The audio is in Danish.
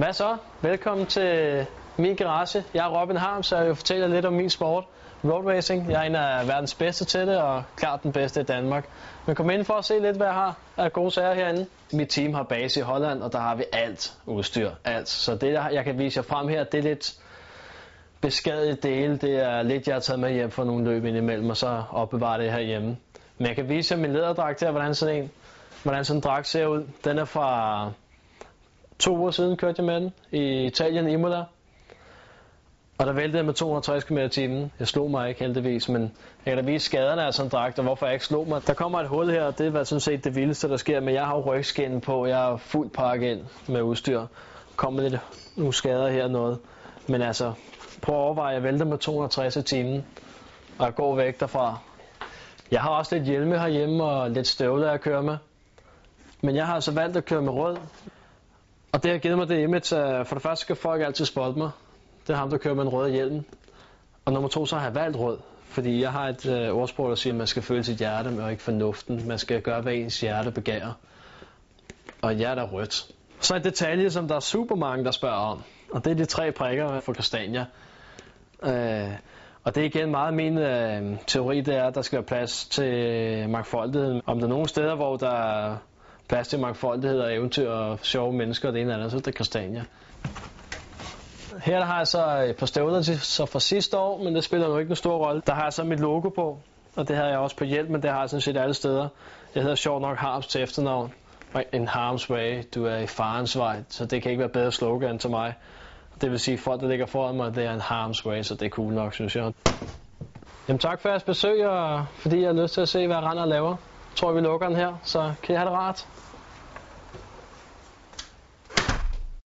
Hvad så? Velkommen til min garage. Jeg er Robin Harm, så jeg vil fortælle lidt om min sport. Road racing. Jeg er en af verdens bedste til det, og klart den bedste i Danmark. Men kom ind for at se lidt, hvad jeg har af gode sager herinde. Mit team har base i Holland, og der har vi alt udstyr. Alt. Så det, jeg kan vise jer frem her, det er lidt beskadiget dele. Det er lidt, jeg har taget med hjem for nogle løb indimellem, og så opbevarer det herhjemme. Men jeg kan vise jer min læderdragt her, hvordan sådan en, hvordan sådan en dragt ser ud. Den er fra to uger siden kørte jeg med den i Italien, Imola. Og der væltede jeg med 260 km i timen. Jeg slog mig ikke heldigvis, men jeg kan da vise skaderne af sådan en dragt, og hvorfor jeg ikke slog mig. Der kommer et hul her, og det er sådan set det vildeste, der sker, men jeg har jo rygskin på, jeg er fuldt pakket ind med udstyr. Kommer lidt nogle skader her og noget. Men altså, prøv at overveje, jeg vælter med 260 i timen, og jeg går væk derfra. Jeg har også lidt hjelme herhjemme og lidt støvler, at køre med. Men jeg har altså valgt at køre med rød, og det har givet mig det image, at for det første skal folk altid spotte mig. Det er ham, der kører med en rød hjelm. Og nummer to, så har jeg valgt rød. Fordi jeg har et øh, ordsprog, der siger, at man skal føle sit hjerte, og ikke fornuften. Man skal gøre, hvad ens hjerte begærer. Og hjertet er rødt. Så en detalje, som der er super mange, der spørger om. Og det er de tre prikker for kastanja. Øh, og det er igen meget min øh, teori, det er, at der skal være plads til mangfoldighed. Om der er nogle steder, hvor der plads til mangfoldighed og eventyr og sjove mennesker og det ene eller andet, så er det Christiania. Her der har jeg så øh, et par støvler til, så fra sidste år, men det spiller jo ikke en stor rolle. Der har jeg så mit logo på, og det har jeg også på hjælp, men det har jeg sådan set alle steder. Jeg hedder sjovt nok Harms til efternavn. En Harms Way, du er i farens vej, så det kan ikke være bedre slogan til mig. Det vil sige, at folk, der ligger foran mig, det er en Harms Way, så det er cool nok, synes jeg. Jamen tak for jeres besøg, og fordi jeg har lyst til at se, hvad Randers laver. Jeg tror, vi lukker den her, så kan I have det rart.